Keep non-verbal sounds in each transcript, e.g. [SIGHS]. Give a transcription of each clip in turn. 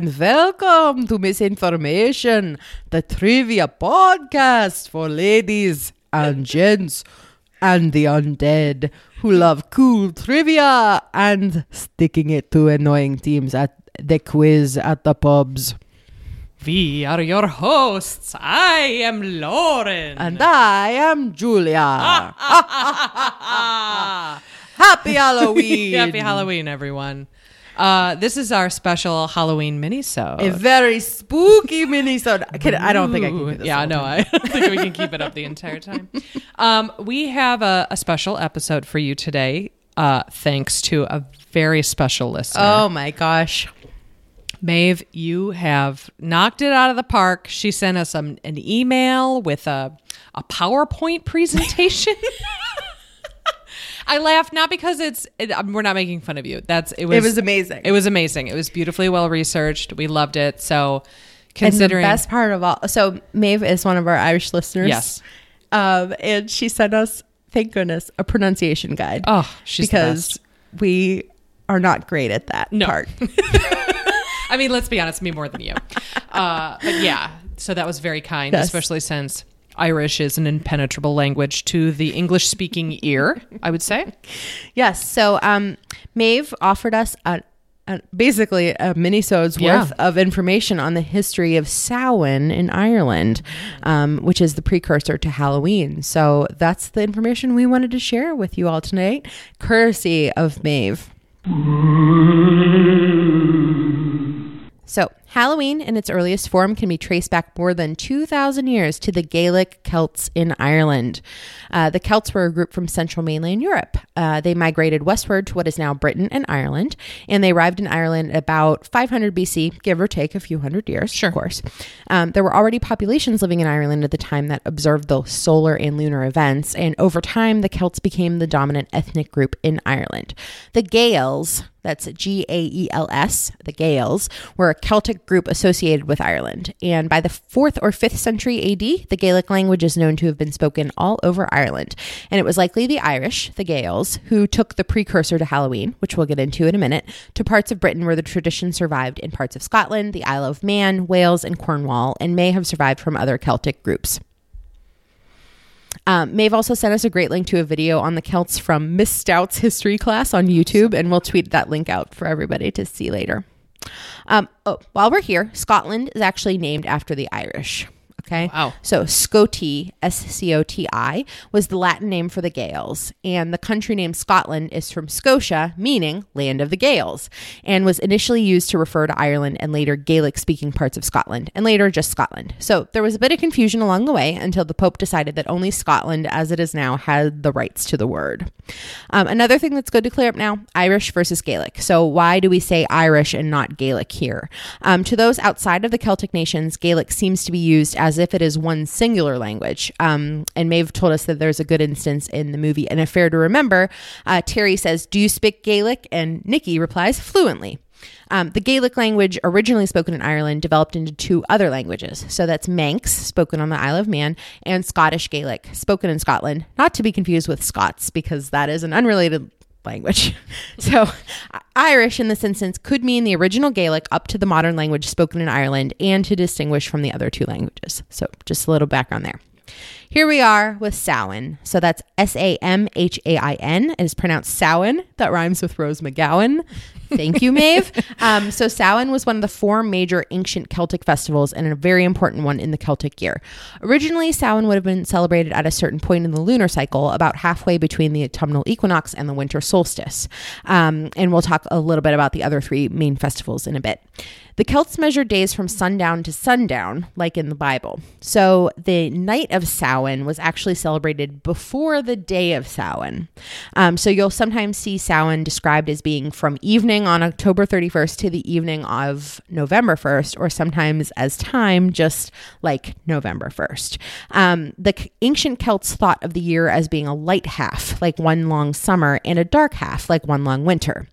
and welcome to Misinformation, the trivia podcast for ladies and gents and the undead who love cool trivia and sticking it to annoying teams at the quiz at the pubs. We are your hosts. I am Lauren. And I am Julia. [LAUGHS] [LAUGHS] Happy Halloween! Happy Halloween, everyone. Uh, this is our special Halloween mini-sode. A very spooky mini-sode. I, can, I don't think I can do this. Yeah, no. I think we can keep it up the [LAUGHS] entire time. Um, we have a, a special episode for you today, uh, thanks to a very special listener. Oh my gosh. Maeve, you have knocked it out of the park. She sent us um, an email with a, a PowerPoint presentation. [LAUGHS] I laugh not because it's it, um, we're not making fun of you. That's it was It was amazing. It was amazing. It was beautifully well researched. We loved it. So and the considering best part of all, so Maeve is one of our Irish listeners. Yes. Um, and she sent us, thank goodness, a pronunciation guide. Oh, she's because we are not great at that No. part. [LAUGHS] I mean, let's be honest, me more than you. Uh, but yeah, so that was very kind, Yes. especially since Irish is an impenetrable language to the English speaking ear, I would say. yes. So um, Maeve offered us a, a, basically a mini-sode's Yeah. worth of information on the history of Samhain in Ireland, um, which is the precursor to Halloween. So that's the information we wanted to share with you all tonight, courtesy of Maeve. So, Halloween in its earliest form can be traced back more than 2,000 years to the Gaelic Celts in Ireland. Uh, the Celts were a group from central mainland Europe. Uh, they migrated westward to what is now Britain and Ireland, and they arrived in Ireland about 500 BC, give or take a few hundred years, Sure. of course. Um, there were already populations living in Ireland at the time that observed the solar and lunar events, and over time, the Celts became the dominant ethnic group in Ireland. The Gaels, that's G A E L S, the Gaels, were a Celtic group associated with Ireland. And by the 4th or 5th century AD, the Gaelic language is known to have been spoken all over Ireland. And it was likely the Irish, the Gaels, who took the precursor to Halloween, which we'll get into in a minute, to parts of Britain where the tradition survived in parts of Scotland, the Isle of Man, Wales, and Cornwall, and may have survived from other Celtic groups. Um, Maeve also sent us a great link to a video on the Celts from Miss Stout's history class on YouTube, and we'll tweet that link out for everybody to see later. Um, oh, while we're here, Scotland is actually named after the Irish. Okay. Wow. So Scoti, S C O T I, was the Latin name for the Gaels, and the country name Scotland is from Scotia, meaning land of the Gaels, and was initially used to refer to Ireland and later Gaelic-speaking parts of Scotland, and later just Scotland. So there was a bit of confusion along the way until the Pope decided that only Scotland, as it is now, had the rights to the word. Um, another thing that's good to clear up now: Irish versus Gaelic. So why do we say Irish and not Gaelic here? Um, to those outside of the Celtic nations, Gaelic seems to be used as if it is one singular language. Um, and Maeve told us that there's a good instance in the movie An Affair to Remember. Uh, Terry says, Do you speak Gaelic? And Nikki replies, Fluently. Um, the Gaelic language, originally spoken in Ireland, developed into two other languages. So that's Manx, spoken on the Isle of Man, and Scottish Gaelic, spoken in Scotland, not to be confused with Scots, because that is an unrelated language. [LAUGHS] so, Irish in this instance could mean the original Gaelic up to the modern language spoken in Ireland and to distinguish from the other two languages. So, just a little background there. Here we are with Samhain. So that's S A M H A I N. It is pronounced Samhain. That rhymes with Rose McGowan. Thank you, Maeve. [LAUGHS] Um, so Samhain was one of the four major ancient Celtic festivals and a very important one in the Celtic year. Originally, Samhain would have been celebrated at a certain point in the lunar cycle, about halfway between the autumnal equinox and the winter solstice. Um, and we'll talk a little bit about the other three main festivals in a bit. The Celts measured days from sundown to sundown, like in the Bible. So the night of Samhain was actually celebrated before the day of Samhain. Um, so you'll sometimes see Samhain described as being from evening on October 31st to the evening of November 1st, or sometimes as time, just like November 1st. Um, the ancient Celts thought of the year as being a light half, like one long summer, and a dark half, like one long winter.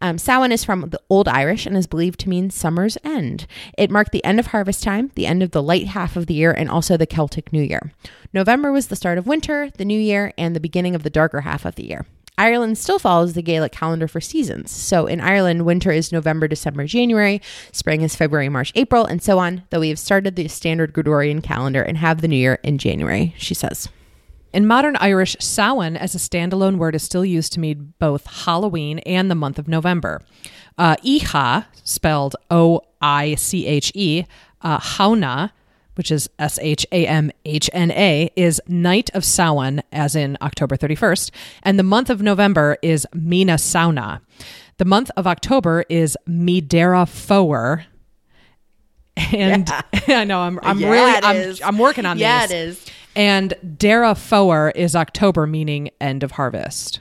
Um, Samhain is from the Old Irish and is believed to mean summer's end. It marked the end of harvest time, the end of the light half of the year, and also the Celtic New Year. November was the start of winter, the new year, and the beginning of the darker half of the year. Ireland still follows the Gaelic calendar for seasons. So in Ireland, winter is November, December, January, spring is February, March, April, and so on, though we have started the standard Gregorian calendar and have the new year in January, she says. In modern Irish, Samhain as a standalone word is still used to mean both Halloween and the month of November. Uh, Icha, spelled O I C H E, uh, Hauna, which is S H A M H N A, is Night of Samhain, as in October 31st, and the month of November is Mina Sauna. The month of October is Midera Fower. And [LAUGHS] I know I'm I'm Yeah, really I'm. I'm working on this. Yeah, these. it is. And Dara Fower is October, meaning end of harvest.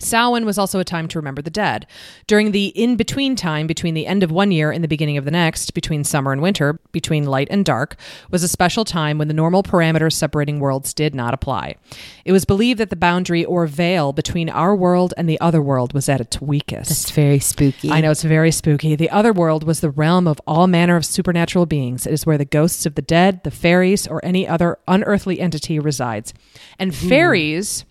Samhain was also a time to remember the dead. During the in between time between the end of one year and the beginning of the next, between summer and winter, between light and dark, was a special time when the normal parameters separating worlds did not apply. It was believed that the boundary or veil between our world and the other world was at its weakest. It's very spooky. I know it's very spooky. The other world was the realm of all manner of supernatural beings. It is where the ghosts of the dead, the fairies, or any other unearthly entity resides. And hmm. fairies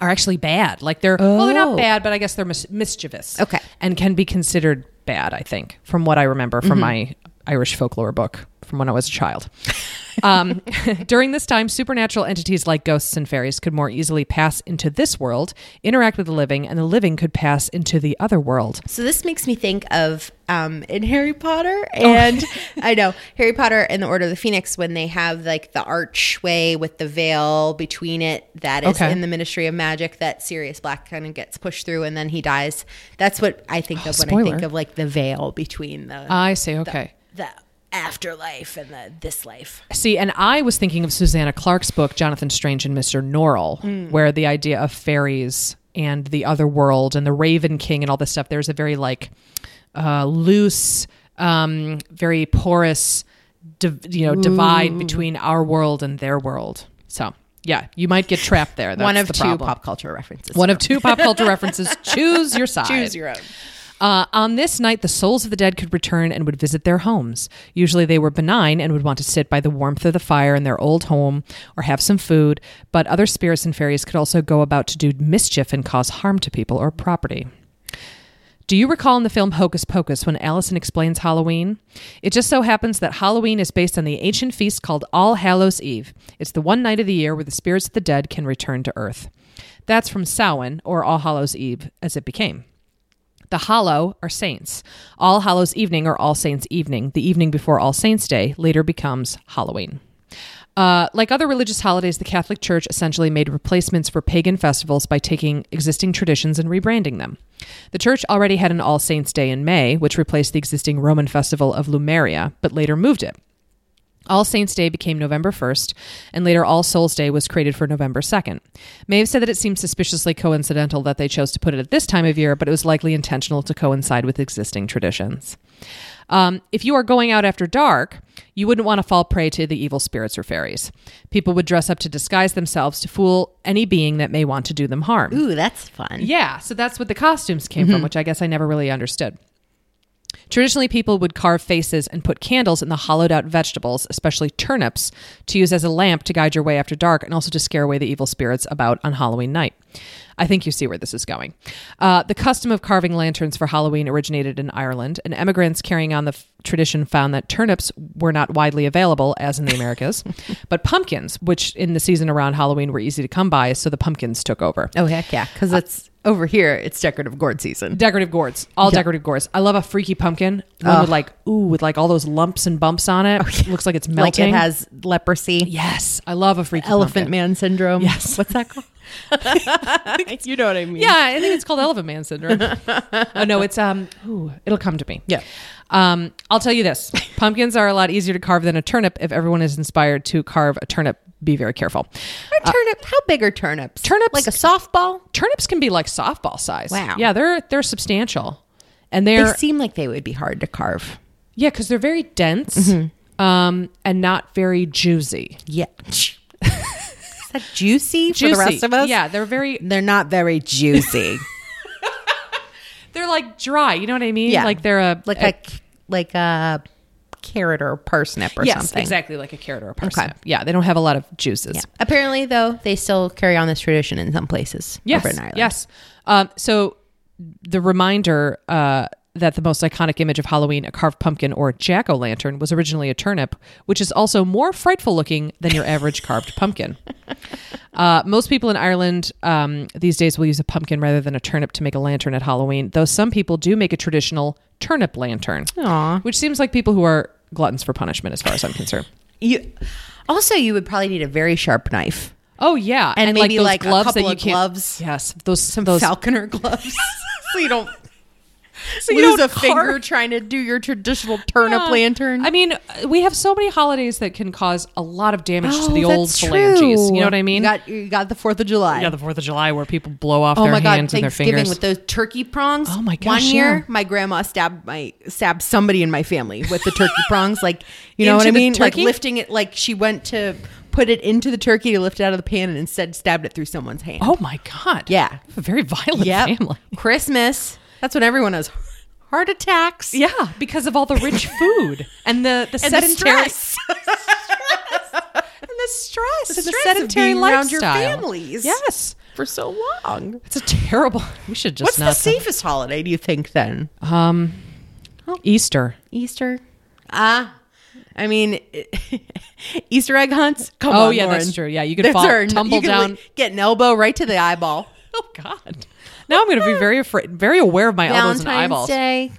are actually bad. Like they're well, they're Oh. not bad, but I guess they're mis- mischievous. Okay. and can be considered bad. I think from what I remember from mm-hmm. my Irish folklore book from when I was a child. Um, [LAUGHS] during this time, supernatural entities like ghosts and fairies could more easily pass into this world, interact with the living, and the living could pass into the other world. So this makes me think of um, in Harry Potter, and [LAUGHS] I know Harry Potter and the Order of the Phoenix when they have like the archway with the veil between it that is Okay. in the Ministry of Magic that Sirius Black kind of gets pushed through and then he dies. That's what I think [GASPS] of when I think of like the veil between the I see. Okay. the afterlife and the this life. See, and I was thinking of Susanna Clarke's book, Jonathan Strange and Mr. Norrell, where the idea of fairies and the other world and the Raven King and all this stuff, there's a very like uh, loose, um, very porous, div- you know, divide between our world and their world. So, yeah, you might get trapped there. That's One of the two problem. pop culture references. One of two pop culture references. [LAUGHS] Choose your side. choose your own. Uh, on this night, the souls of the dead could return and would visit their homes. Usually, they were benign and would want to sit by the warmth of the fire in their old home or have some food, but other spirits and fairies could also go about to do mischief and cause harm to people or property. Do you recall in the film Hocus Pocus when Allison explains Halloween? It just so happens that Halloween is based on the ancient feast called All Hallows Eve. It's the one night of the year where the spirits of the dead can return to earth. That's from Samhain, or All Hallows Eve, as it became. The Hallow are saints. All Hallows Evening or All Saints Evening, the evening before All Saints Day, later becomes Halloween. Uh, like other religious holidays, the Catholic Church essentially made replacements for pagan festivals by taking existing traditions and rebranding them. The Church already had an All Saints Day in May, which replaced the existing Roman festival of Lemuria, but later moved it. All Saints Day became November 1st, and later All Souls Day was created for November 2nd. Maeve said that it seemed suspiciously coincidental that they chose to put it at this time of year, but it was likely intentional to coincide with existing traditions. Um, if you are going out after dark, you wouldn't want to fall prey to the evil spirits or fairies. People would dress up to disguise themselves to fool any being that may want to do them harm. Ooh, that's fun. Yeah, so that's what the costumes came from, which I guess I never really understood. Traditionally, people would carve faces and put candles in the hollowed out vegetables, especially turnips, to use as a lamp to guide your way after dark and also to scare away the evil spirits about on Halloween night. I think you see where this is going. Uh, the custom of carving lanterns for Halloween originated in Ireland, and emigrants carrying on the tradition found that turnips were not widely available, as in the Americas, [LAUGHS] but pumpkins, which in the season around Halloween were easy to come by, so the pumpkins took over. Oh heck yeah, because uh, it's over here. It's decorative gourd season. Decorative gourds, all Yeah. decorative gourds. I love a freaky pumpkin, one with like ooh, with like all those lumps and bumps on it. Oh, Looks like it's Like melting. it has leprosy, yes, I love a freaky elephant pumpkin. man syndrome. Yes. what's that called? [LAUGHS] you know what I mean? Yeah, I think it's called elephant man syndrome. [LAUGHS] oh no, it's um, ooh, it'll come to me. Yeah. Um, I'll tell you this: pumpkins are a lot easier to carve than a turnip. If everyone is inspired to carve a turnip, be very careful. Are turnip? how big are turnips? turnips- like a softball. Turnips can be like softball size. Wow. Yeah, they're they're substantial, and They they're seem like they would be hard to carve. yeah because they're very dense, Mm-hmm. um, and not very juicy. Yeah. [LAUGHS] That juicy, for the rest of us? Yeah, they're very They're not very juicy. [LAUGHS] they're like dry. You know what I mean? Yeah. like they're a like a- a like a carrot or parsnip or yes, something. exactly like a carrot or a parsnip. Yeah, they don't have a lot of juices. Yeah. Apparently, though, they still carry on this tradition in some places Yes, over in Ireland. yes. Um, so the reminder uh, that the most iconic image of Halloween, a carved pumpkin or jack o' lantern, was originally a turnip, which is also more frightful looking than your average carved pumpkin. [LAUGHS] Uh, most people in Ireland um, these days will use a pumpkin rather than a turnip to make a lantern at Halloween, though some people do make a traditional turnip lantern, Aw. which seems like people who are gluttons for punishment, as far as I'm concerned. You also you would probably need a very sharp knife. Oh yeah, And maybe, those like, a gloves couple that you of gloves. Yes, those Some those falconer [LAUGHS] gloves. [LAUGHS] so you don't [LAUGHS] you lose a finger trying to do your traditional turnip Yeah. lantern. I mean, we have so many holidays that can cause a lot of damage to Oh, the old that's phalanges. true. You know what I mean? You got you got the Fourth of July. yeah, the Fourth of July where people blow off Oh their god! hands and their Thanksgiving fingers. with those turkey prongs. Oh my gosh! One year, yeah. my grandma stabbed my stabbed somebody in my family with the turkey [LAUGHS] prongs. Like you know Into what I mean? Like lifting it. Like she went to put it into the turkey to lift it out of the pan, and instead stabbed it through someone's hand. oh my god! Yeah. a very violent family. Christmas. That's when everyone has heart attacks. Yeah, because of all the rich [LAUGHS] food and the the And the sedentary stress. [LAUGHS] and the stress and the stress of sedentary being around your families. Yes, for so long. it's a terrible. We should just What's the safest holiday? Do you think then? um, Easter. Easter. Ah. I mean, [LAUGHS] Easter egg hunts. Come Oh, on, yeah, Lauren. that's true. Yeah, you could fall- tumble down. get an elbow right to the eyeball. [LAUGHS] Oh God! Now I'm going to be very afraid, very aware of my elbows and eyeballs. Day.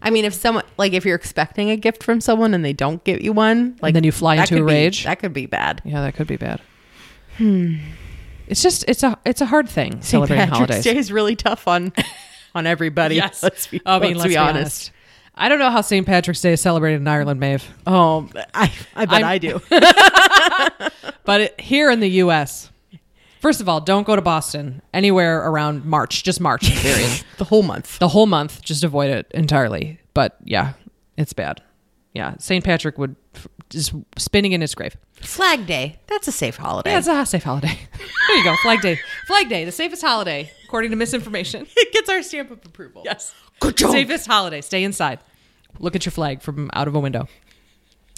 I mean, if someone like if you're expecting a gift from someone and they don't get you one, like then you fly into a could be- rage? that could be bad. Yeah, that could be bad. Hmm. It's just it's a it's a hard thing celebrating Patrick's holidays. Day is really tough on on everybody. Yes, [LAUGHS] let's be, I mean, let's let's be be honest. I don't know how St. Patrick's Day is celebrated in Ireland, Maeve, Oh, I, I bet I'm- I do. [LAUGHS] but it, here in the U.S., first of all, don't go to Boston anywhere around March. Just March [LAUGHS] period. the whole month. the whole month, just avoid it entirely. But yeah, it's bad. Yeah, St. Patrick would f- just spinning in his grave. Flag Day. That's a safe holiday. Yeah, it's a safe holiday. [LAUGHS] there you go, Flag Day. Flag Day, the safest holiday according to misinformation. [LAUGHS] it gets our stamp of approval. Yes. Good job. Safest holiday. Stay inside. Look at your flag from out of a window.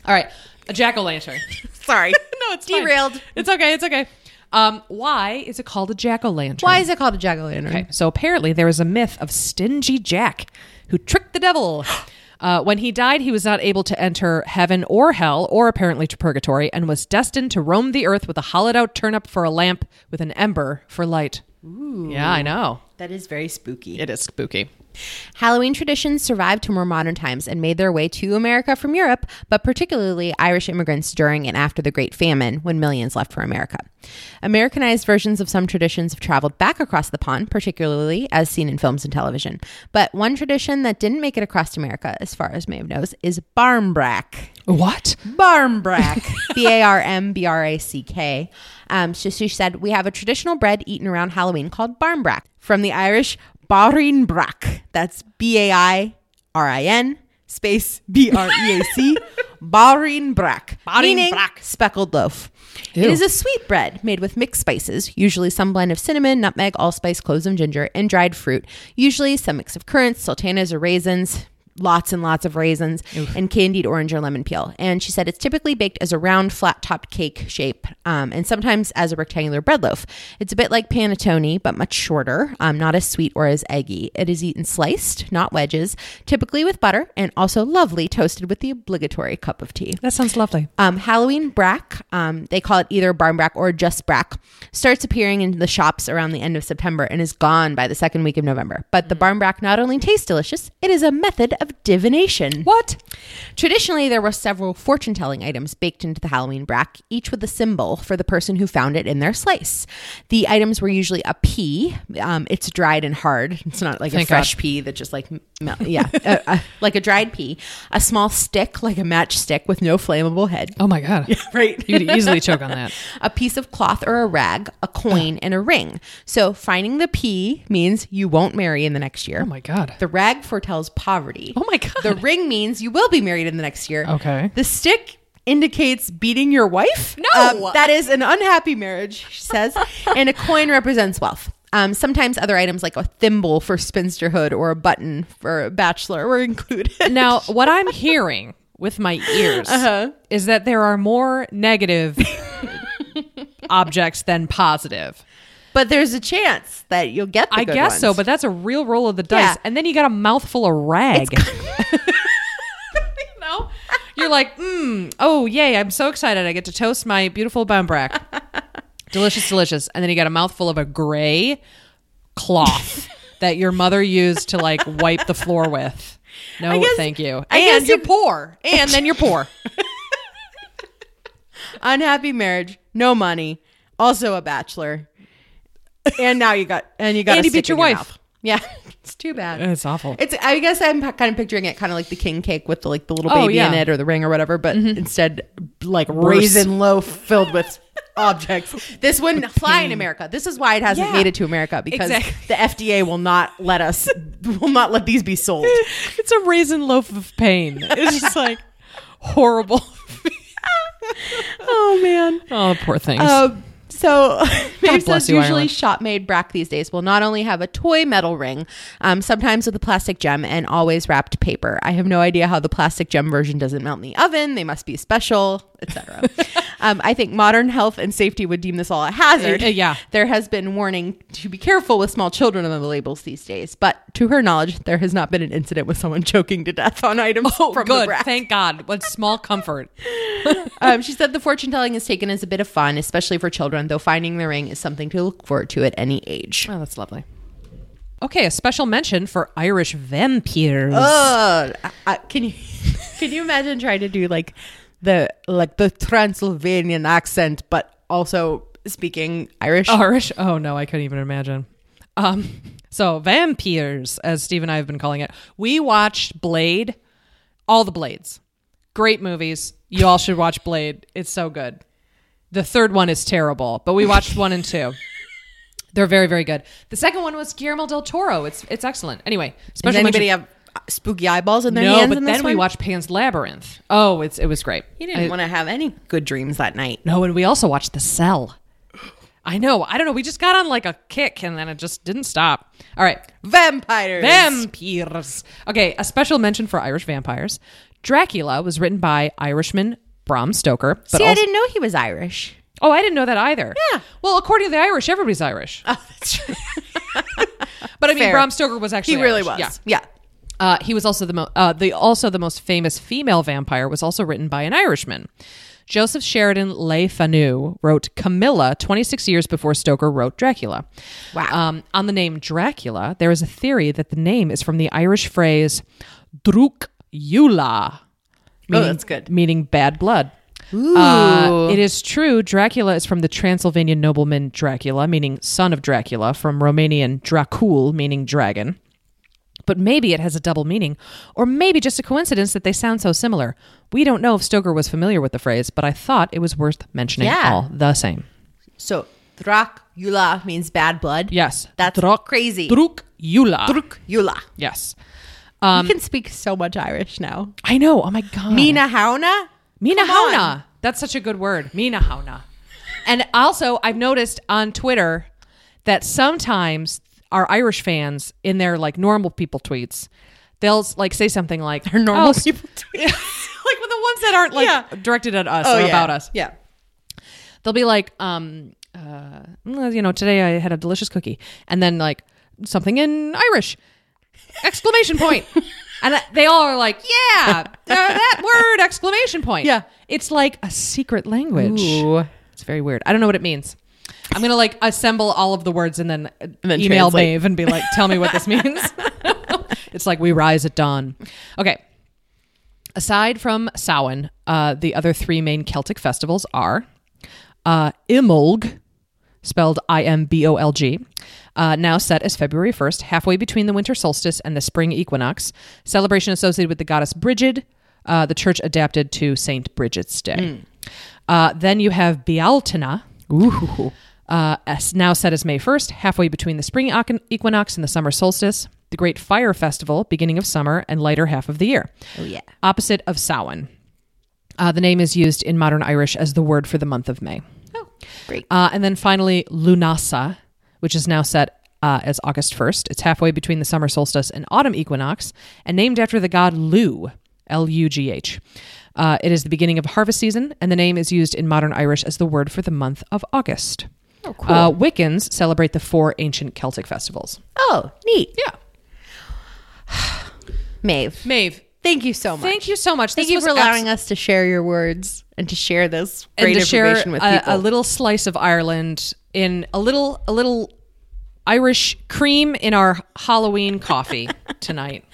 All right. A jack o' lantern. Sorry. no, it's fine. Derailed. It's okay. It's okay. Um, why is it called a jack o' lantern? Why is it called a jack o' lantern? Okay. So apparently there is a myth of stingy Jack who tricked the devil. [GASPS] Uh, when he died, he was not able to enter heaven or hell, or apparently to purgatory, and was destined to roam the earth with a hollowed out turnip for a lamp with an ember for light. Ooh. Yeah, I know. That is very spooky. It is spooky. Halloween traditions survived to more modern times and made their way to America from Europe, but particularly Irish immigrants during and after the Great Famine when millions left for America. Americanized versions of some traditions have traveled back across the pond, particularly as seen in films and television. But one tradition that didn't make it across America, as far as Maeve knows, is barmbrack. What? Barmbrack, [LAUGHS] B A R M B R A C K. Um, so she said, We have a traditional bread eaten around Halloween called barmbrack from the Irish Barinbrack. That's B A I R I N space B R E A C. [LAUGHS] Barinbrack. Meaning Barinbrack. speckled loaf. It Ew. is a sweet bread made with mixed spices, usually some blend of cinnamon, nutmeg, allspice, cloves and ginger, and dried fruit, usually some mix of currants, sultanas, or raisins. Lots and lots of raisins and candied orange or lemon peel. And she said it's typically baked as a round, flat topped cake shape um, and sometimes as a rectangular bread loaf. It's a bit like panettone, but much shorter, um, not as sweet or as eggy. It is eaten sliced, not wedges, typically with butter, and also lovely toasted with the obligatory cup of tea. That sounds lovely. Um, Halloween brack, um, they call it either barmbrack or just brack, starts appearing in the shops around the end of September and is gone by the second week of November. But the barmbrack not only tastes delicious, it is a method of divination. What? Traditionally, there were several fortune telling items baked into the Halloween brack, each with a symbol for the person who found it in their slice. The items were usually a pea. Um, it's dried and hard. It's not like Thank a fresh God. pea that just like, yeah, a, [LAUGHS] a- like a dried pea. A small stick, like a matchstick with no flammable head. Oh my god. [LAUGHS] Right. You could easily choke on that. [LAUGHS] a piece of cloth or a rag, a coin, and a ring. So finding the pea means you won't marry in the next year. Oh my god. The rag foretells poverty. [LAUGHS] Oh my god. The ring means you will be married in the next year. Okay. The stick indicates beating your wife. No! Um, that is an unhappy marriage, she says. [LAUGHS] and a coin represents wealth. Um, sometimes other items like a thimble for spinsterhood or a button for a bachelor were included. now, [LAUGHS] what I'm hearing with my ears Uh-huh. is that there are more negative objects than positive. But there's a chance that you'll get the I guess so, but that's a real roll of the dice. Yeah. And then you got a mouthful of rag. you know? [LAUGHS] [LAUGHS] You're like, mm, oh, yay, I'm so excited. I get to toast my beautiful barmbrack. [LAUGHS] delicious, delicious. And then you got a mouthful of a gray cloth that your mother used to like wipe the floor with. No, guess- thank you. I and guess you're poor. And then you're poor. unhappy marriage, no money, also a bachelor, and now you got and you got And you beat your wife. mouth. Yeah, [LAUGHS] it's too bad. It's awful. It's. I guess I'm kind of picturing it kind of like the king cake with the, like the little Oh, baby yeah. Mm-hmm. in it or the ring or whatever, but instead like raisin loaf filled with [LAUGHS] objects. This wouldn't fly in America. This is why it hasn't Yeah. made it to America because Exactly. the FDA will not let us [LAUGHS] will not let these be sold. it's a raisin loaf of pain. It's just like horrible. oh man. Oh, poor things. Um, so [LAUGHS] Maeve says you, usually Ireland. shop made brack these days will not only have a toy metal ring, um, sometimes with a plastic gem and always wrapped paper. I have no idea how the plastic gem version doesn't melt in the oven. They must be special, etc. [LAUGHS] um, I think modern health and safety would deem this all a hazard. Uh, yeah. There has been warning to be careful with small children on the labels these days, but to her knowledge, there has not been an incident with someone choking to death on items oh, from the good. brack. Thank God. What small comfort. [LAUGHS] Um, she said the fortune telling is taken as a bit of fun, especially for children, though finding the ring is something to look forward to at any age. Oh, that's lovely. Okay, a special mention for Irish vampires. I- I- can you [LAUGHS] can you imagine trying to do like the like the Transylvanian accent, but also speaking Irish? Irish? Oh no, I couldn't even imagine. Um, so vampires, as Steve and I have been calling it. We watched Blade, all the Blades. Great movies. You all should watch Blade. It's so good. The third one is terrible, but we watched one and two. They're very, very good. The second one was Guillermo del Toro. It's it's excellent. Anyway, Does special anybody mention- have spooky eyeballs in their no, hands? but in then this we one? watched Pan's Labyrinth. Oh, it's it was great. You didn't I- want to have any good dreams that night. No, and we also watched The Cell. I know. I don't know. We just got on like a kick and then it just didn't stop. All right. Vampires. Vampires. Okay, a special mention for Irish vampires. Dracula was written by Irishman Bram Stoker. But See, I didn't know he was Irish. Oh, I didn't know that either. Yeah. Well, according to the Irish, everybody's Irish. Oh, that's true. [LAUGHS] But I mean, fair. Bram Stoker was actually he really Irish. was. Yeah. Yeah. Uh, he was also the mo- uh, the also the most famous female vampire was also written by an Irishman. Joseph Sheridan Le Fanu wrote Carmilla 26 years before Stoker wrote Dracula. Wow. Um, on the name Dracula, there is a theory that the name is from the Irish phrase "druk yula," meaning, Oh, that's good. meaning bad blood. Ooh. Uh, it is true. Dracula is from the Transylvanian nobleman Dracula, meaning son of Dracula, from Romanian Dracul, meaning dragon. But maybe it has a double meaning, or maybe just a coincidence that they sound so similar. We don't know if Stoker was familiar with the phrase, but I thought it was worth mentioning Yeah. all the same. so Dracula means bad blood. Yes. That's Druk- crazy. Druk Yula. Dracula. Yes. You can speak so much Irish now. I know. Oh my God. Mina Hauna? Mina. Hauna. That's such a good word. Mina Hauna. And also, I've noticed on Twitter that sometimes our Irish fans, in their like normal people tweets, they'll like say something like Our normal "Oh, people [LAUGHS] tweets," like the ones that aren't like Yeah. directed at us Oh, or yeah. about us. Yeah. They'll be like, um, uh, you know, today I had a delicious cookie, and then like something in Irish, exclamation point, and they all are like, yeah, uh, that word, exclamation point. Yeah. it's like a secret language. Ooh. It's very weird. I don't know what it means. I'm gonna like assemble all of the words and then, then email translate. Maeve and be like, tell me what this means. [LAUGHS] it's like we rise at dawn. Okay. Aside from Samhain, uh, the other three main Celtic festivals are uh, Imbolg, spelled I M B O L G, uh, now set as February 1st, halfway between the winter solstice and the spring equinox. Celebration associated with the goddess Brigid, uh, the church adapted to Saint Bridget's Day. Uh, then you have Bealtaine, Ooh. uh, now set as May 1st, halfway between the spring equinox and the summer solstice. The Great Fire Festival, beginning of summer and lighter half of the year. Oh, yeah. Opposite of Samhain. Uh, the name is used in modern Irish as the word for the month of May. Great. Uh, and then finally, Lunasa, which is now set uh, as August 1st. It's halfway between the summer solstice and autumn equinox, and named after the god Lugh, L U G H. Uh, it is the beginning of harvest season, and the name is used in modern Irish as the word for the month of August. Oh, cool. Uh, Wiccans celebrate the four ancient Celtic festivals. oh, neat. Yeah. [SIGHS] Maeve, Maeve, thank you so much. thank you so much. Thank This you for allowing abs- us to share your words and to share this and great information with a, people. a little slice of Ireland in a little a little Irish cream in our Halloween coffee [LAUGHS] tonight.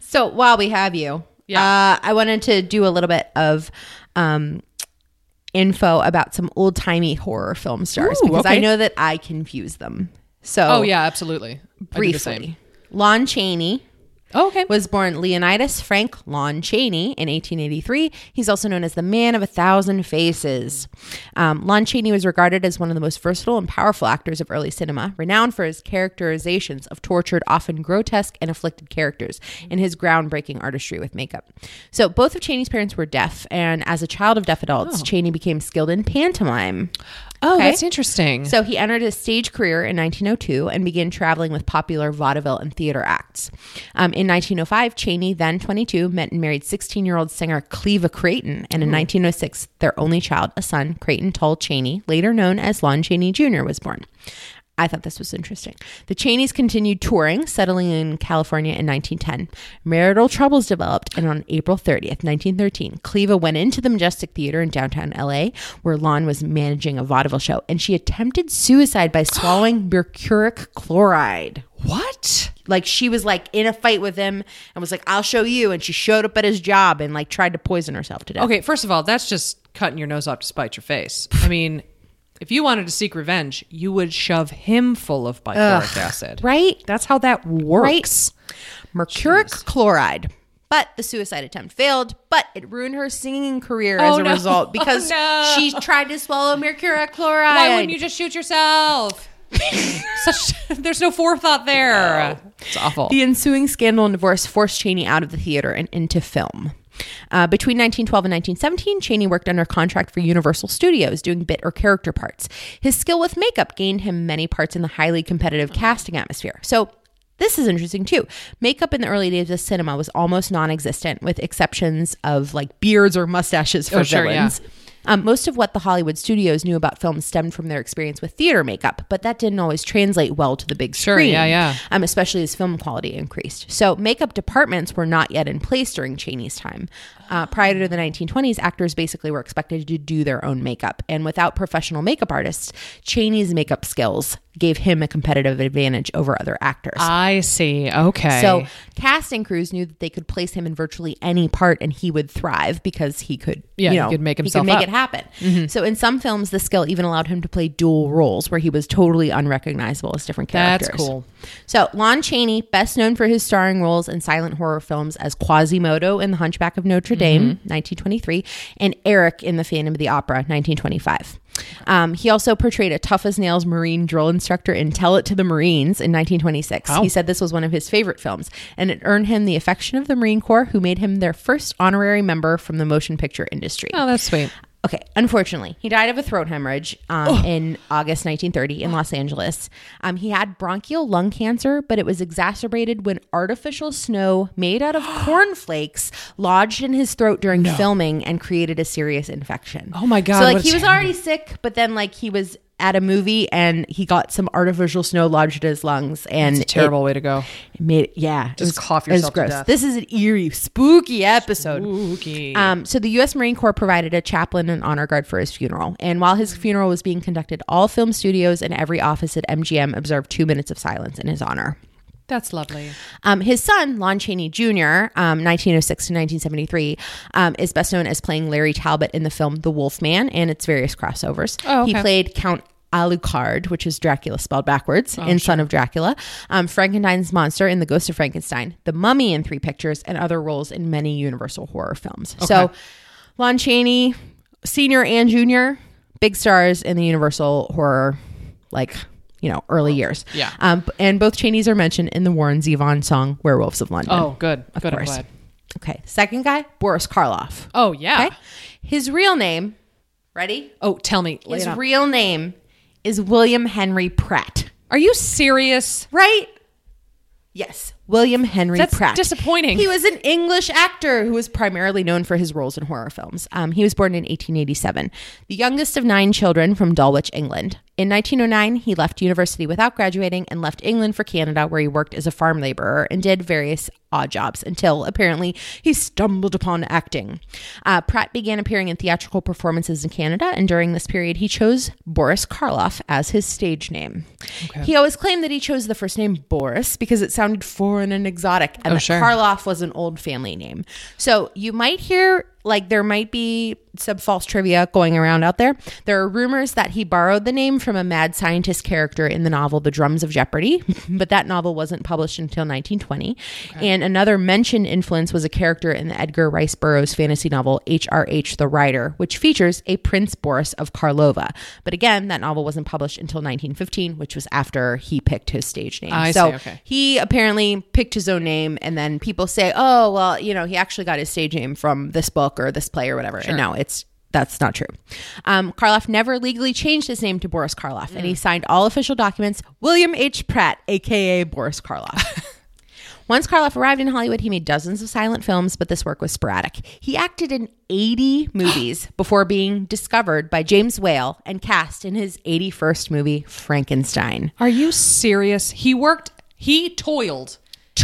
So while we have you, Yeah. uh, I wanted to do a little bit of um, info about some old timey horror film stars Ooh, because I know that I confuse them. So Oh yeah, absolutely. I do the same. briefly, Lon Chaney Oh, okay. was born Leonidas Frank Lon Chaney in 1883. He's also known as the man of a thousand faces. Um, Lon Chaney was regarded as one of the most versatile and powerful actors of early cinema, renowned for his characterizations of tortured, often grotesque and afflicted characters, and his groundbreaking artistry with makeup. So, both of Chaney's parents were deaf, and as a child of deaf adults, Chaney became skilled in pantomime. Oh, Okay. that's interesting. So he entered his stage career in 1902 and began traveling with popular vaudeville and theater acts. Um, in 1905, Chaney, then 22, met and married 16 year old singer Cleva Creighton. And in 1906, their only child, a son, Creighton Tull Chaney, later known as Lon Chaney Jr., was born. I thought this was interesting. The Chaneys continued touring, settling in California in 1910. Marital troubles developed, and on April 30th, 1913, Cleva went into the Majestic Theater in downtown LA, where Lon was managing a vaudeville show, and she attempted suicide by [GASPS] swallowing mercuric chloride. what? Like she was like in a fight with him and was like, "I'll show you," and she showed up at his job and like tried to poison herself to death. Okay, first of all, that's just cutting your nose off to spite your face. I mean, if you wanted to seek revenge, you would shove him full of bichloric acid. Right? That's how that works. mercuric chloride. But the suicide attempt failed, but it ruined her singing career Oh, as a no. result [LAUGHS] oh, because Oh, no. she tried to swallow mercuric chloride. Why wouldn't you just shoot yourself? [LAUGHS] Such there's no forethought there. It's awful. The ensuing scandal and divorce forced Chaney out of the theater and into film. Uh, between 1912 and 1917, Chaney worked under contract for Universal Studios, doing bit or character parts. His skill with makeup gained him many parts in the highly competitive casting atmosphere. So, this is interesting too. Makeup in the early days of cinema was almost non existent, with exceptions of like beards or mustaches for Oh, sure, yeah. Um, most of what the Hollywood studios knew about film stemmed from their experience with theater makeup, but that didn't always translate well to the big Sure, screen. yeah, yeah. Um, especially as film quality increased. So makeup departments were not yet in place during Chaney's time. Uh, prior to the 1920s, actors basically were expected to do their own makeup, and without professional makeup artists, Chaney's makeup skills gave him a competitive advantage over other actors. I see. Okay. So casting crews knew that they could place him in virtually any part and he would thrive because he could, Yeah, you he could make he himself could make up. it happen. Mm-hmm. So in some films, the skill even allowed him to play dual roles where he was totally unrecognizable as different characters. That's cool. So Lon Chaney, best known for his starring roles in silent horror films as Quasimodo in The Hunchback of Notre Dame, mm-hmm. 1923, and Erik in The Phantom of the Opera, 1925. Um, he also portrayed a tough as nails Marine drill instructor in Tell It to the Marines in 1926. He said this was one of his favorite films, and it earned him the affection of the Marine Corps, who made him their first honorary member from the motion picture industry. oh, that's sweet. Okay, unfortunately, he died of a throat hemorrhage um, in August 1930 in Los Angeles. Um, he had bronchial lung cancer, but it was exacerbated when artificial snow made out of [GASPS] cornflakes lodged in his throat during filming and created a serious infection. Oh my God, So like he was terrible- already sick, but then like he was at a movie and he got some artificial snow lodged in his lungs and It's a terrible way to go. It, made yeah, it Just was- cough it was yourself to gross. death. This is an eerie, spooky episode. Spooky. Um, so the U.S. Marine Corps provided a chaplain and honor guard for his funeral. And while his funeral was being conducted, all film studios and every office at MGM observed two minutes of silence in his honor. That's lovely. Um, his son, Lon Chaney Jr., um, 1906 to 1973, um, is best known as playing Larry Talbot in the film The Wolf Man and its various crossovers. Oh, He played Count Alucard, which is Dracula spelled backwards, in Son of Dracula, um, Frankenstein's monster in The Ghost of Frankenstein, The Mummy in three pictures, and other roles in many Universal horror films. So, Lon Chaney, senior and junior, big stars in the Universal horror, like you know, early years. Yeah. Um, and both Chaneys are mentioned in the Warren Zevon song "Werewolves of London." Oh, good. good. I'm course. Okay. Second guy, Boris Karloff. Oh, yeah. Okay. His real name, ready? Oh, tell me. His real name is William Henry Pratt. Are you serious? Right? Yes. William Henry That's Pratt. disappointing. He was an English actor who was primarily known for his roles in horror films. Um, he was born in 1887, the youngest of nine children from Dulwich, England. In 1909, he left university without graduating and left England for Canada, where he worked as a farm laborer and did various odd jobs until apparently he stumbled upon acting. Uh, Pratt began appearing in theatrical performances in Canada, and during this period, he chose Boris Karloff as his stage name. He always claimed that he chose the first name Boris because it sounded foreign and exotic, and Oh, that sure. Karloff was an old family name. So you might hear like there might be some false trivia going around out there. There are rumors that he borrowed the name from a mad scientist character in the novel The Drums of Jeopardy, [LAUGHS] but that novel wasn't published until 1920. And another mentioned influence was a character in the Edgar Rice Burroughs fantasy novel H.R.H. the Rider, which features a Prince Boris of Karlova. But again, that novel wasn't published until 1915, which was after he picked his stage name. I so see, okay. he apparently picked his own name, and then people say, "Oh, well, you know, he actually got his stage name from this book or this play or whatever." And no, it's that's not true. Um, Karloff never legally changed his name to Boris Karloff, and Mm. he signed all official documents William H. Pratt, aka Boris Karloff. [LAUGHS] Once Karloff arrived in Hollywood, he made dozens of silent films, but this work was sporadic. He acted in 80 [GASPS] movies before being discovered by James Whale and cast in his 81st movie, Frankenstein. Are you serious? He worked. He toiled.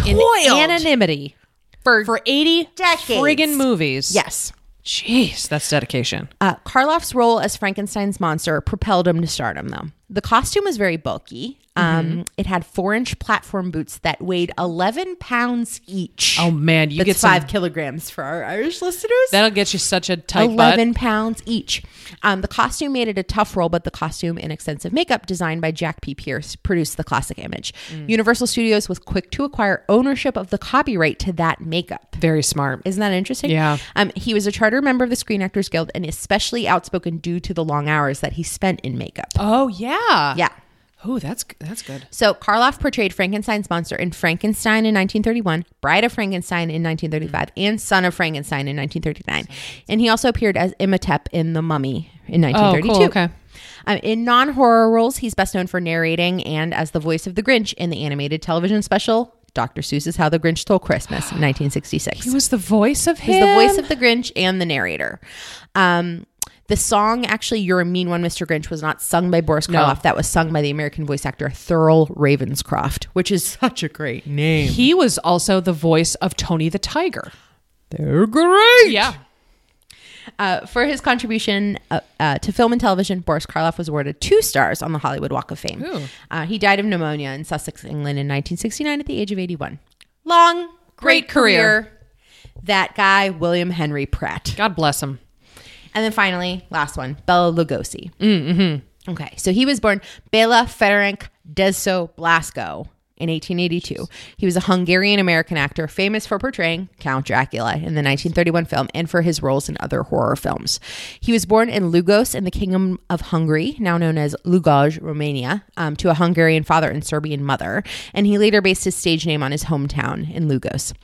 In Toiled? anonymity for for eighty Decades. friggin' movies. Yes. Jeez, that's dedication. Uh, Karloff's role as Frankenstein's monster propelled him to stardom, though. The costume was very bulky. Um, It had four inch platform boots that weighed 11 pounds each. Oh man, you That's get some, five kilograms for our Irish listeners. That'll get you such a tight butt. 11 pounds each. Um, the costume made it a tough role, but the costume and extensive makeup designed by Jack P. Pierce produced the classic image. Mm. Universal Studios was quick to acquire ownership of the copyright to that makeup. Very smart. Isn't that interesting? Yeah. Um, he was a charter member of the Screen Actors Guild and especially outspoken due to the long hours that he spent in makeup. Oh yeah. Yeah. Yeah. Oh, that's that's good. So Karloff portrayed Frankenstein's monster in Frankenstein in 1931, Bride of Frankenstein in 1935, and Son of Frankenstein in 1939. And he also appeared as Imhotep in The Mummy in Oh, 1932. cool. Okay. Um, in non horror roles, he's best known for narrating and as the voice of the Grinch in the animated television special Dr. Seuss's How the Grinch Stole Christmas [GASPS] in 1966. He was the voice of him. He's the voice of the Grinch and the narrator. Um, the song, actually, You're a Mean One, Mr. Grinch, was not sung by Boris Karloff. That was sung by the American voice actor Thurl Ravenscroft, which is such a great name. He was also the voice of Tony the Tiger. They're great. Yeah. Uh, for his contribution uh, uh, to film and television, Boris Karloff was awarded two stars on the Hollywood Walk of Fame. Uh, he died of pneumonia in Sussex, England in 1969 at the age of 81. Long, great, Great career. career. That guy, William Henry Pratt. God bless him. And then finally, last one, Bela Lugosi. Mm-hmm. Okay, so he was born Bela Ferenc Dezső Blaskó in 1882. He was a Hungarian American actor famous for portraying Count Dracula in the 1931 film and for his roles in other horror films. He was born in Lugos in the Kingdom of Hungary, now known as Lugoj, Romania, um, to a Hungarian father and Serbian mother, and he later based his stage name on his hometown in Lugos.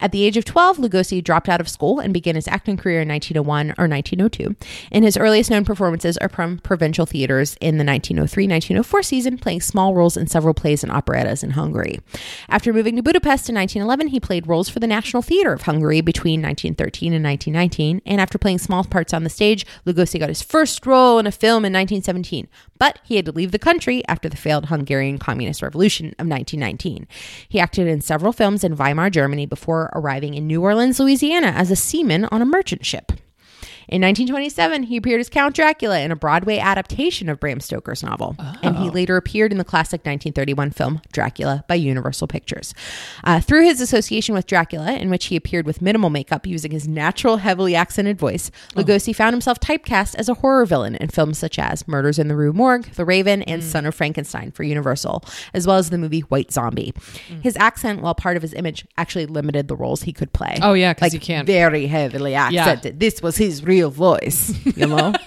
At the age of 12, Lugosi dropped out of school and began his acting career in 1901 or 1902. And his earliest known performances are from provincial theaters in the 1903 1904 season, playing small roles in several plays and operettas in Hungary. After moving to Budapest in 1911, he played roles for the National Theatre of Hungary between 1913 and 1919. And after playing small parts on the stage, Lugosi got his first role in a film in 1917. But he had to leave the country after the failed Hungarian Communist Revolution of 1919. He acted in several films in Weimar, Germany before arriving in New Orleans, Louisiana as a seaman on a merchant ship. In 1927, he appeared as Count Dracula in a Broadway adaptation of Bram Stoker's novel. And he later appeared in the classic 1931 film Dracula by Universal Pictures. Uh, through his association with Dracula, in which he appeared with minimal makeup using his natural, heavily accented voice, Lugosi found himself typecast as a horror villain in films such as Murders in the Rue Morgue, The Raven, and Son of Frankenstein for Universal, as well as the movie White Zombie. His accent, while part of his image, actually limited the roles he could play. Oh, yeah, 'cause like you can't- very heavily accented. This was his real voice, you know. [LAUGHS]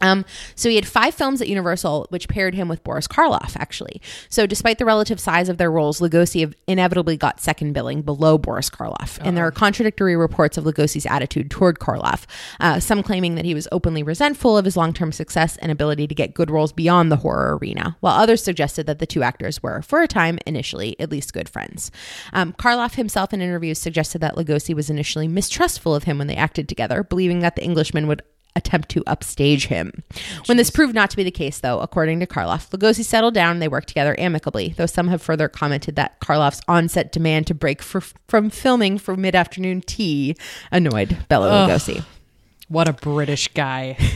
Um, so he had five films at Universal, which paired him with Boris Karloff, actually. So despite the relative size of their roles, Lugosi inevitably got second billing below Boris Karloff. And there are contradictory reports of Lugosi's attitude toward Karloff, uh, some claiming that he was openly resentful of his long-term success and ability to get good roles beyond the horror arena, while others suggested that the two actors were, for a time, initially, at least good friends. Um, Karloff himself in interviews suggested that Lugosi was initially mistrustful of him when they acted together, believing that the Englishman would attempt to upstage him. When this proved not to be the case, though, according to Karloff, Lugosi settled down and they worked together amicably, though some have further commented that Karloff's onset demand to break for, from filming for mid afternoon tea annoyed Bela Lugosi. What a British guy. [LAUGHS]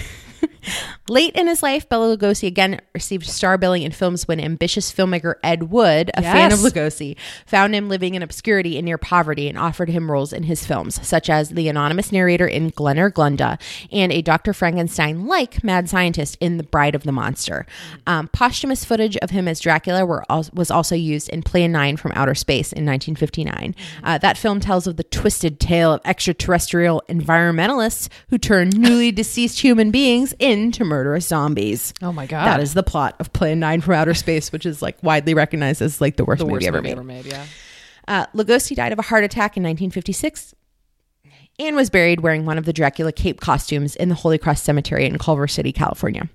Late in his life, Bela Lugosi again received star billing in films when ambitious filmmaker Ed Wood, a fan of Yes. Lugosi, found him living in obscurity and near poverty and offered him roles in his films, such as the anonymous narrator in Glenn or Glenda and a Dr. Frankenstein like mad scientist in The Bride of the Monster. Um, posthumous footage of him as Dracula were was also used in Plan 9 from Outer Space in 1959. Uh, that film tells of the twisted tale of extraterrestrial environmentalists who turn newly deceased human beings into murderous zombies. Oh my God. That is the plot of Plan 9 from Outer Space, which is like widely recognized as like the worst the movie worst ever movie made. ever made. Yeah. Uh, Lugosi died of a heart attack in 1956 and was buried wearing one of the Dracula cape costumes in the Holy Cross Cemetery in Culver City, California.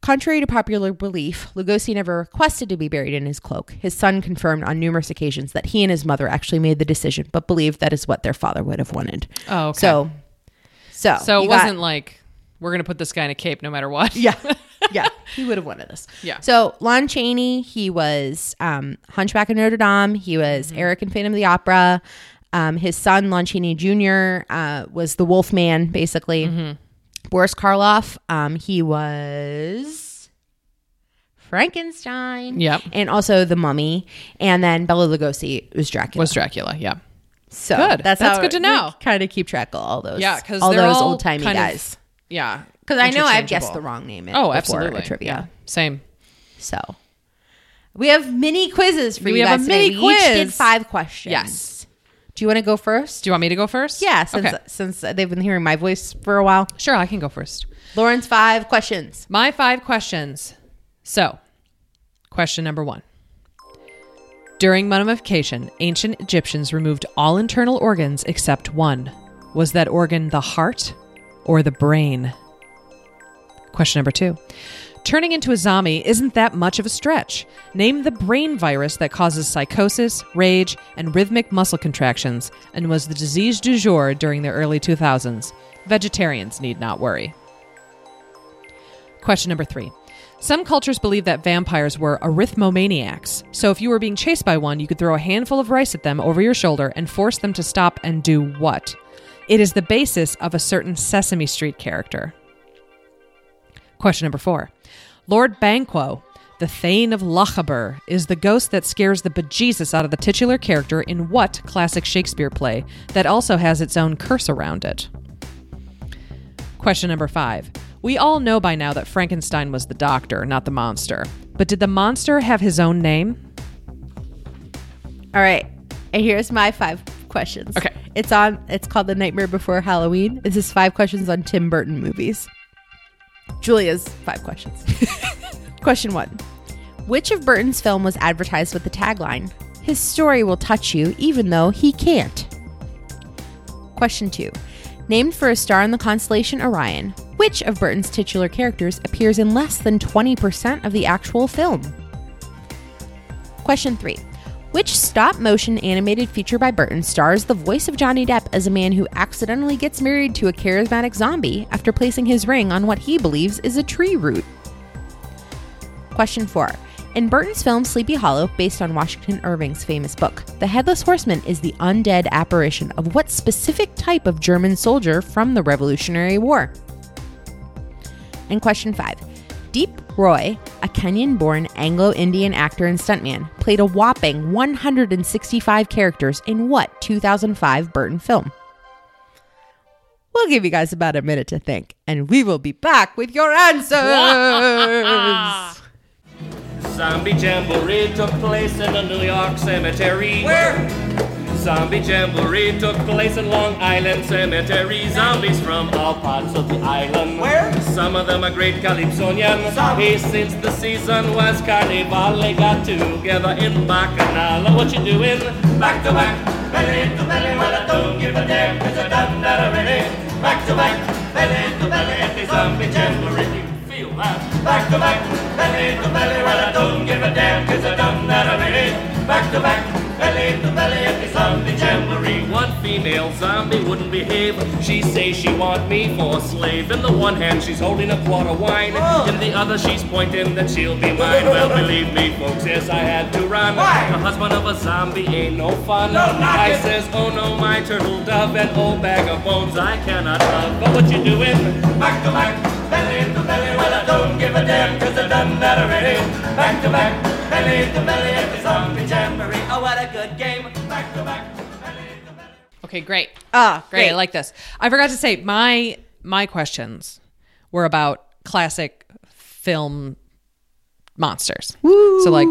Contrary to popular belief, Lugosi never requested to be buried in his cloak. His son confirmed on numerous occasions that he and his mother actually made the decision, but believed that is what their father would have wanted. Oh, okay. So, so, So it wasn't like we're gonna put this guy in a cape no matter what. yeah [LAUGHS] yeah he would have wanted this Yeah. so lon chaney he was um, hunchback of notre dame he was Mm-hmm. erik and phantom of the opera um, his son lon chaney jr uh, was the wolf man basically Mm-hmm. boris karloff um, he was frankenstein Yep. and also the mummy and then bela lugosi was dracula Was Dracula? Yeah. so Good. that's, That's good to know. kind of keep track of all those Yeah, because all they're those old timey kind of- guys yeah. because i know i've guessed the wrong name Oh, absolutely. trivia Yeah. Same. So we have mini quizzes for We you have guys a today. mini We each did quiz. five questions. Yes. Do you want to go first? Do you want me to go first? Yeah, since Okay. since they've been hearing my voice for a while. Sure, I can go first. Lauren's five questions. My five questions. So, question number one. During mummification, ancient Egyptians removed all internal organs except one. Was that organ the heart or the brain? Question number two. Turning into a zombie isn't that much of a stretch. Name the brain virus that causes psychosis, rage, and rhythmic muscle contractions, and was the disease du jour during the early 2000s. Vegetarians need not worry. Question number three. Some cultures believe that vampires were arithmomaniacs. So if you were being chased by one, you could throw a handful of rice at them over your shoulder and force them to stop and do what? It is the basis of a certain Sesame Street character. Question number four. Lord Banquo, the Thane of Lochaber, is the ghost that scares the bejesus out of the titular character in what classic Shakespeare play that also has its own curse around it? Question number five. We all know by now that Frankenstein was the doctor, not the monster. But did the monster have his own name? All right. And here's my five questions. Okay. It's on it's called The Nightmare Before Halloween. This is five questions on Tim Burton movies. Julia's five questions. [LAUGHS] Question one. Which of Burton's film was advertised with the tagline, His story will touch you even though he can't? Question two. Named for a star in the constellation Orion, which of Burton's titular characters appears in less than 20% of the actual film? Question three. Which stop motion animated feature by Burton stars the voice of Johnny Depp as a man who accidentally gets married to a charismatic zombie after placing his ring on what he believes is a tree root? Question 4. In Burton's film Sleepy Hollow, based on Washington Irving's famous book, the Headless Horseman is the undead apparition of what specific type of German soldier from the Revolutionary War? And question 5. Deep Roy, a Kenyan born Anglo Indian actor and stuntman, played a whopping 165 characters in what 2005 Burton film? We'll give you guys about a minute to think, and we will be back with your answers. [LAUGHS] Zombie Jamboree took place in a New York cemetery. Where? Zombie Jamboree took place in Long Island Cemetery. Zombies from all parts of the island. Where? Some of them are great Calypsonian. Hey, since the season was carnival, they got together in Bacchanal. What you doing? Back to back, belly to belly. Well, I don't give a damn, cause I done that already. Back to back, belly to belly at the Zombie Jamboree. You feel that. Back to back, belly to belly. Well, I don't give a damn, cause I done that already. Back to back, belly to belly at the Zombie Jamboree. One female zombie wouldn't behave. She say she want me for a slave. In the one hand, she's holding a quart of wine. Oh. In the other, she's pointing that she'll be mine. Well, [LAUGHS] believe me, folks, yes, I had to run. Why? The husband of a zombie ain't no fun. No, I it. says, oh no, my turtle dove, and old bag of bones I cannot love. But what you doing? Back to back, belly to belly. Well, I don't give a damn, cause I done that already. Back to back, belly to belly zombie jamboree. Oh, what a good game. Back to back, belly to belly. Okay, great. Ah, Great. I great. like this. I forgot to say my my questions were about classic film monsters. So like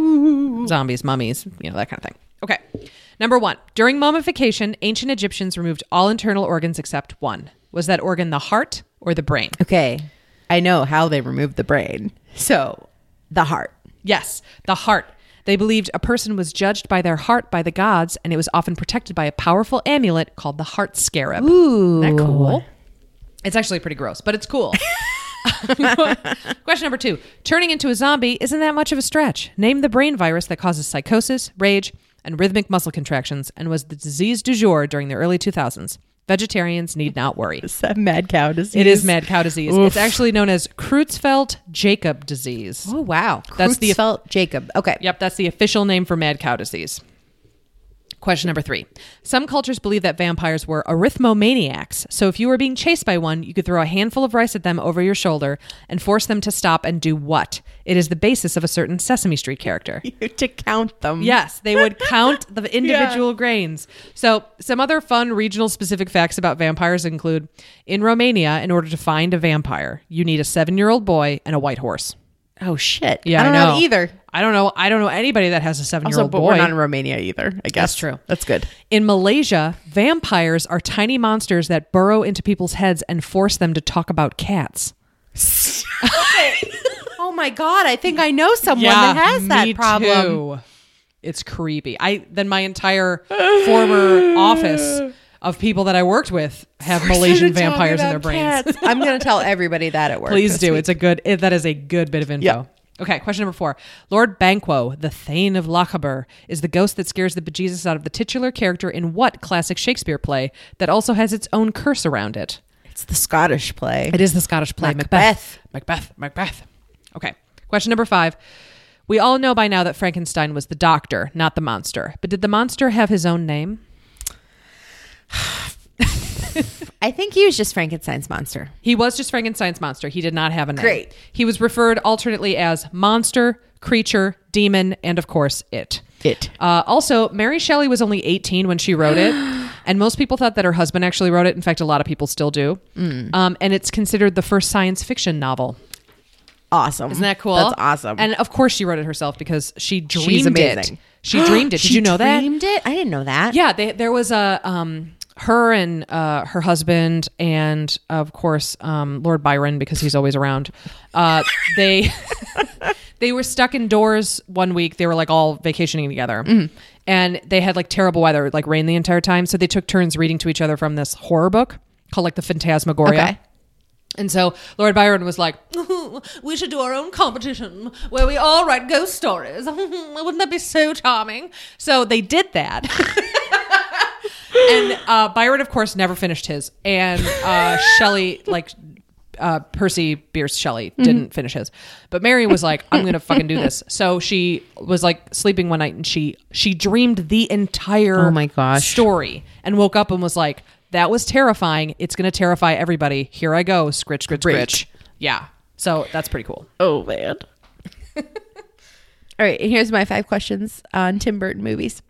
zombies, mummies, you know, that kind of thing. Okay. Number 1. During mummification, ancient Egyptians removed all internal organs except one. Was that organ the heart or the brain? Okay. I know how they removed the brain. So, the heart. Yes, the heart. They believed a person was judged by their heart by the gods, and it was often protected by a powerful amulet called the heart scarab. Ooh. Isn't that cool? It's actually pretty gross, but it's cool. [LAUGHS] Question number two. Turning into a zombie isn't that much of a stretch. Name the brain virus that causes psychosis, rage, and rhythmic muscle contractions and was the disease du jour during the early 2000s. Vegetarians need not worry. Is that mad cow disease? It is mad cow disease. It's actually known as Creutzfeldt Jakob disease. Oh, wow. That's the- Creutzfeldt Jakob. Okay. Yep, that's the official name for mad cow disease. Question number three. Some cultures believe that vampires were arithmomaniacs. So if you were being chased by one, you could throw a handful of rice at them over your shoulder and force them to stop and do what? It is the basis of a certain Sesame Street character. [LAUGHS] to count them. Yes, they would [LAUGHS] count the individual grains. So, some other fun regional specific facts about vampires include in Romania, in order to find a vampire, you need a seven year old boy and a white horse. Oh, shit. Yeah, I don't know. know either. I don't know. I don't know anybody that has a seven year Also, old but boy. we're not in Romania either, I guess. That's true. That's good. In Malaysia, vampires are tiny monsters that burrow into people's heads and force them to talk about cats. [LAUGHS] Oh, my God. I think I know someone that has that problem. It's creepy. I then my entire former office of people that I worked with have [LAUGHS] Malaysian vampires in their brains. [LAUGHS] I'm going to tell everybody that at work. Please do. week. It's a good. It, that is a good bit of info. Yeah. Okay, question number four. Lord Banquo, the Thane of Lochaber, is the ghost that scares the bejesus out of the titular character in what classic Shakespeare play that also has its own curse around it? It's the Scottish play. It is the Scottish play Macbeth. Macbeth. Macbeth. Okay. Question number five. We all know by now that Frankenstein was the doctor, not the monster. But did the monster have his own name? [SIGHS] I think he was just Frankenstein's monster. He was just Frankenstein's monster. He did not have a name. Great. He was referred alternately as monster, creature, demon, and of course, it. It. Uh, also, Mary Shelley was only 18 when she wrote it, [GASPS] and most people thought that her husband actually wrote it. In fact, a lot of people still do. Mm. Um, and it's considered the first science fiction novel. Awesome. Isn't that cool? That's awesome. And of course, she wrote it herself because she dreamed amazing. it. She dreamed [GASPS] it. Did you know that? dreamed it? I didn't know that. Yeah, they, there was a um, her and uh, her husband, and of course um, Lord Byron because he's always around. Uh, they [LAUGHS] they were stuck indoors one week. They were like all vacationing together, Mm-hmm. and they had like terrible weather, like rain the entire time. So they took turns reading to each other from this horror book called like the Phantasmagoria. Okay. And so Lord Byron was like, [LAUGHS] "We should do our own competition where we all write ghost stories. [LAUGHS] Wouldn't that be so charming?" So they did that. And uh, Byron, of course, never finished his. And uh, Shelley, like uh, Percy Bysshe Shelley, didn't finish his. But Mary was like, "I'm gonna fucking do this." So she was like sleeping one night, and she she dreamed the entire Oh my gosh. story, and woke up and was like, "That was terrifying. It's gonna terrify everybody. Here I go, scritch, scritch, Great. scritch." Yeah. So that's pretty cool. Oh man. [LAUGHS] All right, and here's my five questions on Tim Burton movies.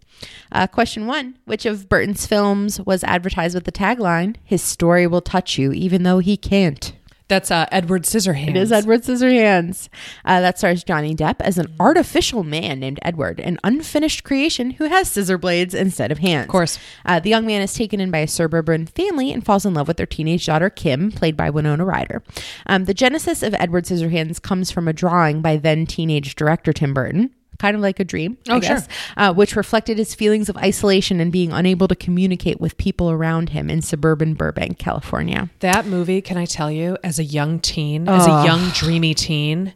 Uh, question one: Which of Burton's films was advertised with the tagline "His story will touch you, even though he can't"? That's uh, Edward Scissorhands. It is Edward Scissorhands. Uh, that stars Johnny Depp as an artificial man named Edward, an unfinished creation who has scissor blades instead of hands. Of course. Uh, the young man is taken in by a suburban family and falls in love with their teenage daughter, Kim, played by Winona Ryder. Um, the genesis of Edward Scissorhands comes from a drawing by then teenage director Tim Burton. Kind of like a dream, I Oh, guess, sure. uh, which reflected his feelings of isolation and being unable to communicate with people around him in suburban Burbank, California. That movie, can I tell you, as a young teen, as a young dreamy teen,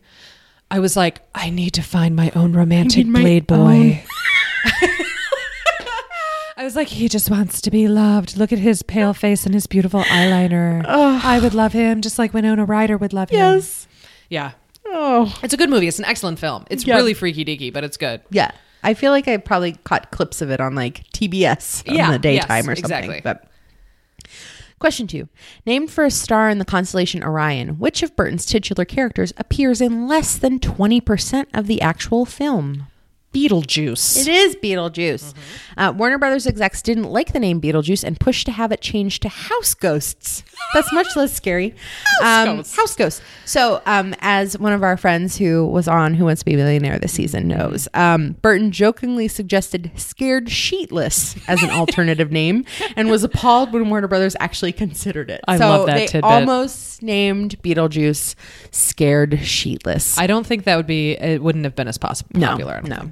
I was like, I need to find my own romantic my blade boy. [LAUGHS] I was like, he just wants to be loved. Look at his pale face and his beautiful eyeliner. I would love him just like Winona Ryder would love him. Yes. Yeah. Oh. It's a good movie. It's an excellent film. It's Yeah. really freaky deaky, but it's good. Yeah. I feel like I probably caught clips of it on like TBS in Yeah, the daytime yes, or something. exactly. But Question two. Named for a star in the constellation Orion, which of Burton's titular characters appears in less than 20% of the actual film? Beetlejuice. It is Beetlejuice. Mm-hmm. Uh, Warner Brothers execs didn't like the name Beetlejuice and pushed to have it changed to House Ghosts. That's much less scary. [LAUGHS] House um, Ghosts. House Ghosts. So, um, as one of our friends who was on Who Wants to Be a Millionaire this season Mm-hmm. knows, um, Burton jokingly suggested Scared Sheetless as an alternative [LAUGHS] name and was appalled when Warner Brothers actually considered it. I so love that they tidbit. almost named Beetlejuice Scared Sheetless. I don't think that would be, it wouldn't have been as possible No, popular. Don't no.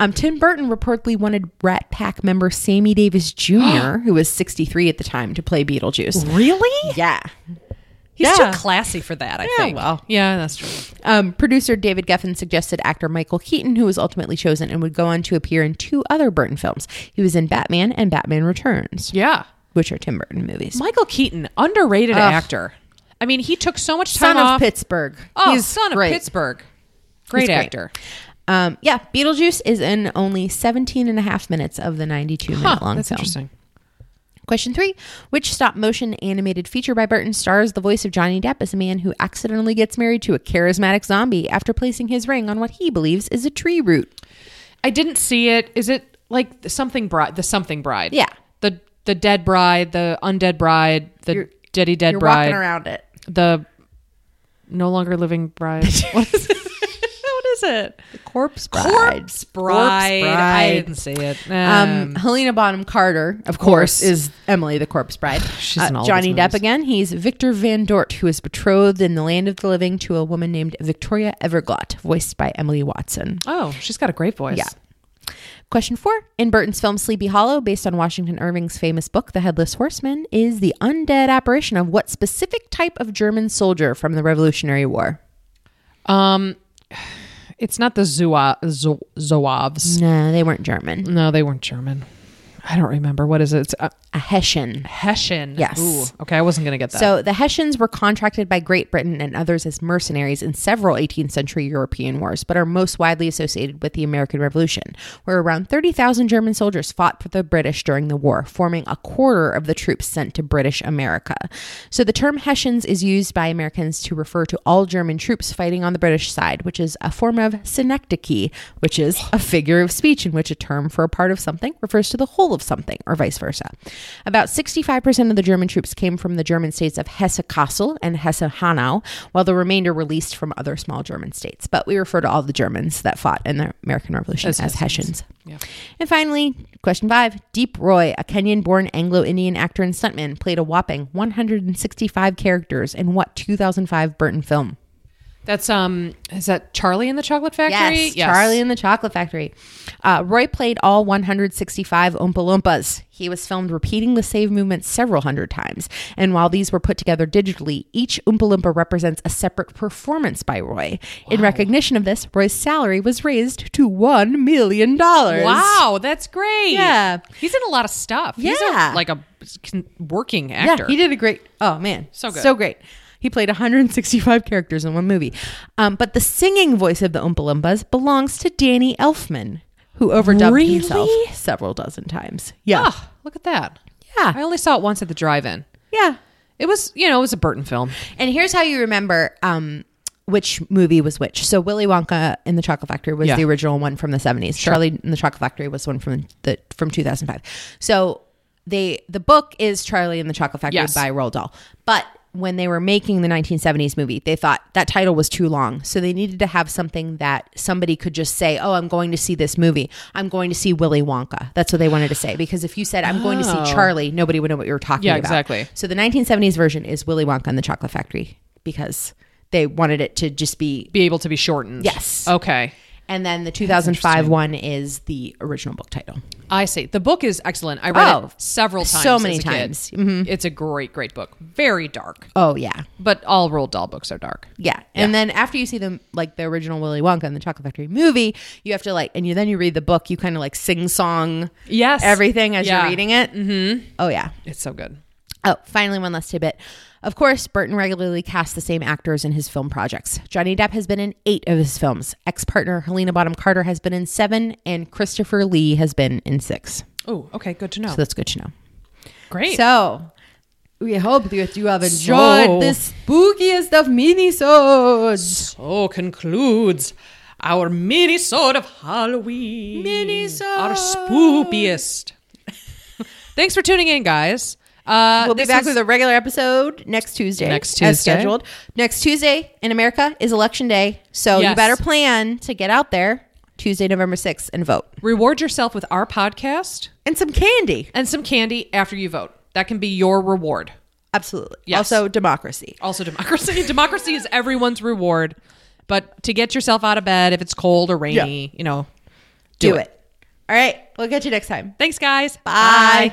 Um, Tim Burton reportedly wanted Rat Pack member Sammy Davis Jr., [GASPS] who was 63 at the time, to play Beetlejuice. Really? Yeah. He's Yeah. too classy for that, I Yeah, think. well. yeah, that's true. Um, producer David Geffen suggested actor Michael Keaton, who was ultimately chosen and would go on to appear in two other Burton films. He was in Batman and Batman Returns, Yeah. which are Tim Burton movies. Michael Keaton, underrated actor. I mean, he took so much time Son off. of Pittsburgh. Oh, He's son great. of Pittsburgh. Great He's great. actor. Um, yeah, Beetlejuice is in only 17 and a half minutes of the 92 minute Huh, long that's film. interesting. Question three Which stop motion animated feature by Burton stars the voice of Johnny Depp as a man who accidentally gets married to a charismatic zombie after placing his ring on what he believes is a tree root? I didn't see it. Is it like the something bride? The something bride? Yeah. The the dead bride, the undead bride, the You're- deady dead You're bride, walking around it. the no longer living bride. [LAUGHS] what is it? Is it? The Corpse Bride. Corpse bride. Corpse I didn't see it. Um, Um, Helena Bonham Carter, of course, course. is Emily the Corpse Bride. [SIGHS] She's Uh, Johnny Depp again. He's Victor Van Dort, who is betrothed in the land of the living to a woman named Victoria Everglot, voiced by Emily Watson. oh, she's got a great voice. Yeah. Question four. In Burton's film Sleepy Hollow, based on Washington Irving's famous book, The Headless Horseman, is the undead apparition of what specific type of German soldier from the Revolutionary War? Um, it's not the Zua, Zo- Zouaves. No, they weren't German. No, they weren't German. I don't remember. What is it? It's uh, A Hessian. Hessian. Yes. Ooh, okay, I wasn't going to get that. So the Hessians were contracted by Great Britain and others as mercenaries in several 18th century European wars, but are most widely associated with the American Revolution, where around 30,000 German soldiers fought for the British during the war, forming a quarter of the troops sent to British America. So the term Hessians is used by Americans to refer to all German troops fighting on the British side, which is a form of synecdoche, which is a figure of speech in which a term for a part of something refers to the whole of something, or vice versa. About 65% of the German troops came from the German states of Hesse-Kassel and Hesse-Hanau, while the remainder released from other small German states. But we refer to all the Germans that fought in the American Revolution as, As Hessians. Yeah. And finally, question five Deep Roy, a Kenyan born Anglo Indian actor and stuntman, played a whopping 165 characters in what 2005 Burton film? That's um, is that Charlie in the Chocolate Factory? Yes, Charlie in the Chocolate Factory. Uh, Roy played all 165 Oompa Loompas. He was filmed repeating the same movement several hundred times. And while these were put together digitally, each Oompa Loompa represents a separate performance by Roy. In recognition of this, Roy's salary was raised to $1 million. Wow, that's great. Yeah. he's in a lot of stuff. He's Yeah. a, like a working Yeah, actor. he did a great. Oh man, So good. so great. He played 165 characters in one movie. Um, but the singing voice of the Oompa Loompas belongs to Danny Elfman, who overdubbed Really? himself several dozen times. Yeah, Ah, look at that. yeah, I only saw it once at the drive-in. yeah. It was, you know, it was a Burton film. And here's how you remember um, which movie was which. So Willy Wonka in the Chocolate Factory was Yeah. the original one from the 70s. Charlie in the Chocolate Factory was one from the from 2005. So they the book is Charlie in the Chocolate Factory Yes. by Roald Dahl, but when they were making the 1970s movie, they thought that title was too long. So they needed to have something that somebody could just say, Oh, I'm going to see this movie. I'm going to see Willy Wonka. That's what they wanted to say. Because if you said, I'm going to Oh. see Charlie, nobody would know what you were talking Yeah, about. exactly. So the 1970s version is Willy Wonka and the Chocolate Factory because they wanted it to just be. Be able to be shortened. Yes. Okay. And then the 2005 one is the original book title. I see. The book is excellent. I read Oh, it several times. so as many a kid. times. Mm-hmm. It's a great, great book. Very dark, Oh, yeah. but all Roald Dahl books are dark. Yeah. And then after you see them like the original Willy Wonka and the Chocolate Factory movie, you have to like and you then you read the book, you kind of like sing song Yes. everything as Yeah. you're reading it. Mm-hmm. Oh yeah. It's so good. Oh, finally one last tidbit. Of course, Burton regularly casts the same actors in his film projects. Johnny Depp has been in eight of his films. Ex-partner Helena Bonham Carter has been in seven, and Christopher Lee has been in six. Oh, okay. Good to know. So that's good to know. Great. So we hope that you have enjoyed So- this spookiest of mini-sodes. so concludes our mini-sode of Halloween. Mini-sode. Our spookiest. [LAUGHS] Thanks for tuning in, guys. Uh, We'll be back is- with a regular episode next Tuesday. Next As scheduled. Next Tuesday in America is election day. So you better plan to get out there Tuesday, November 6th and vote. reward yourself with our podcast And some candy. and some candy after you vote. That can be your reward. Absolutely. Yes. Also, democracy. Also, democracy. [LAUGHS] democracy is everyone's reward. But to get yourself out of bed if it's cold or rainy, you know, Do, it. All right. We'll catch you next time. Thanks, guys. Bye.